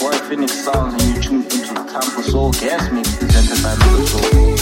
boy Phoenix Sounds and you tuned into the Campo Soul Gas Mix presented by Mother Soul.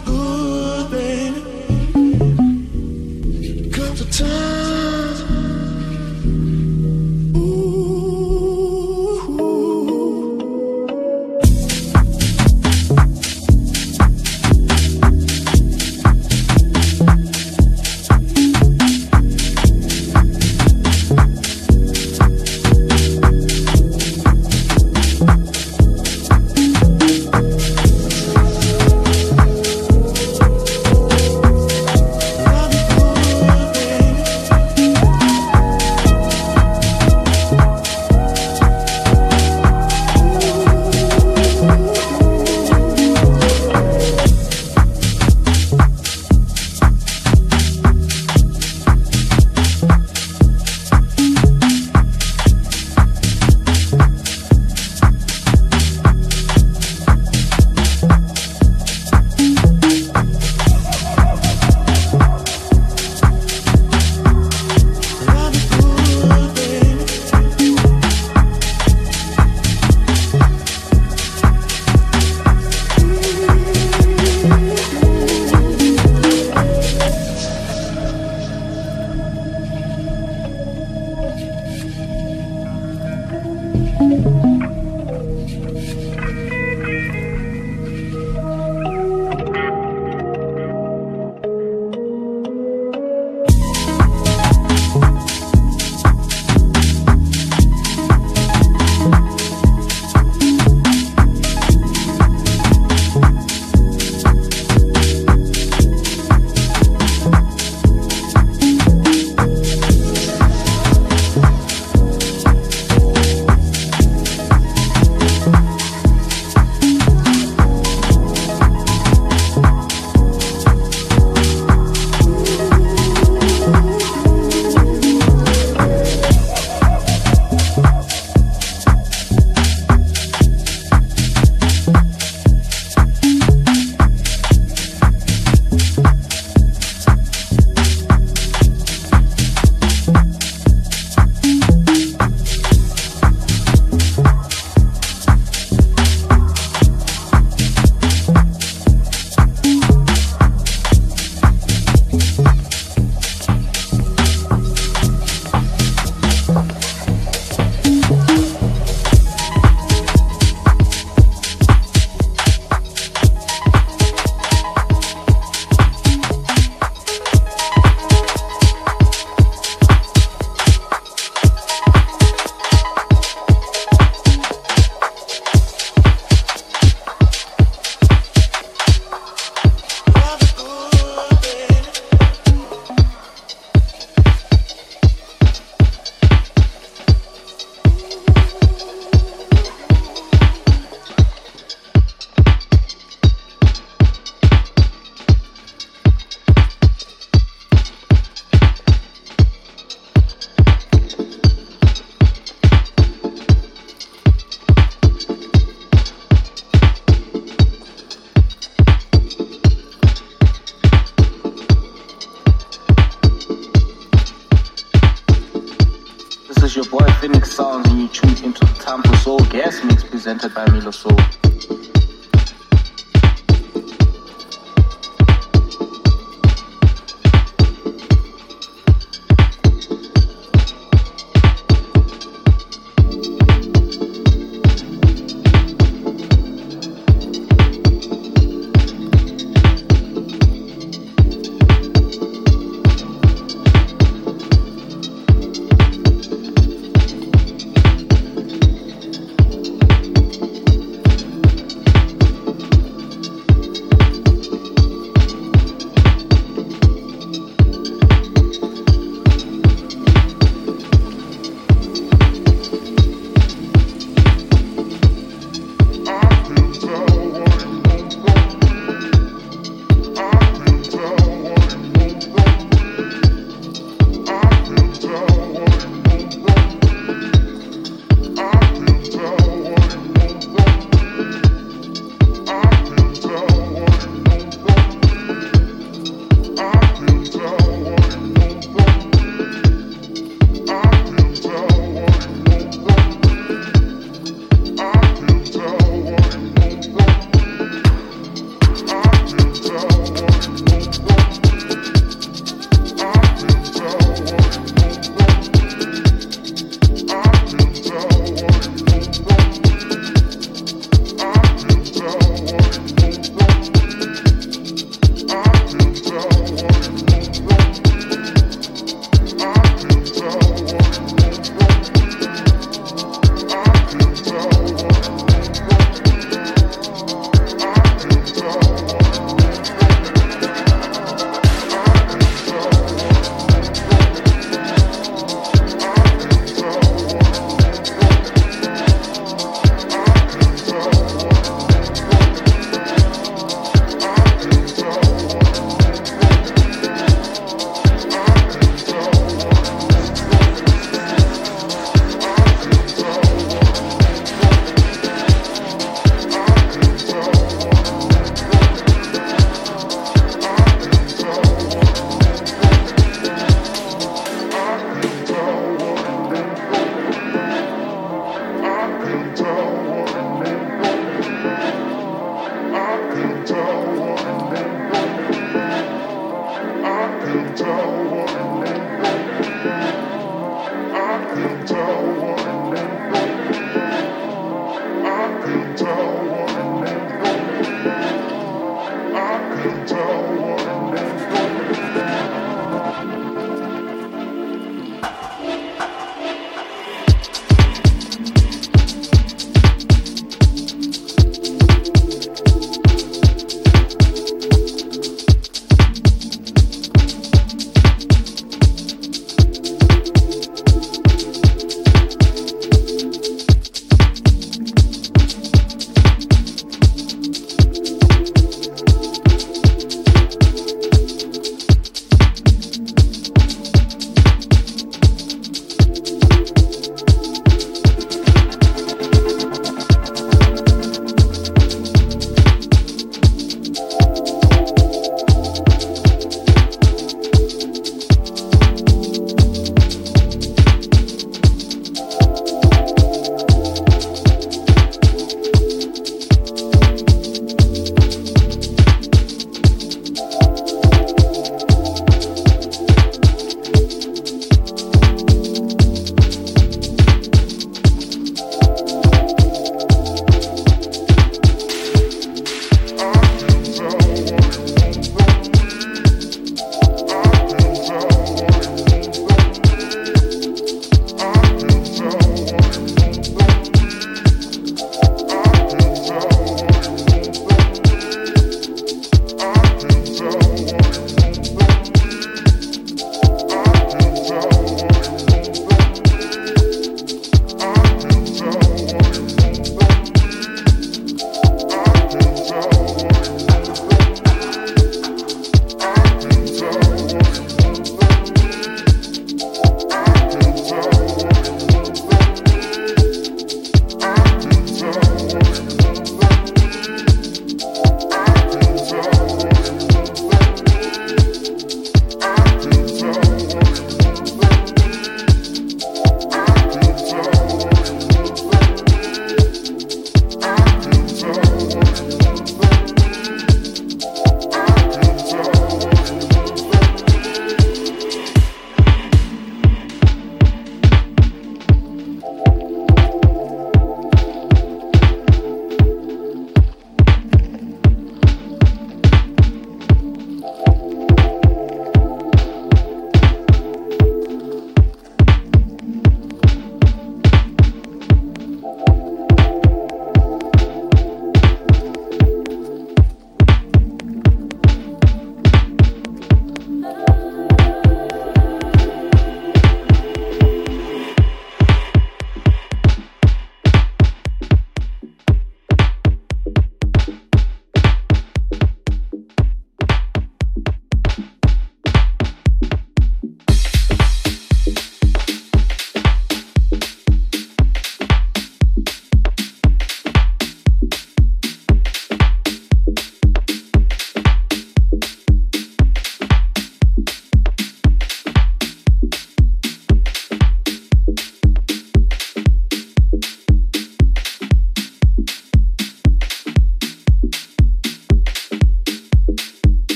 good.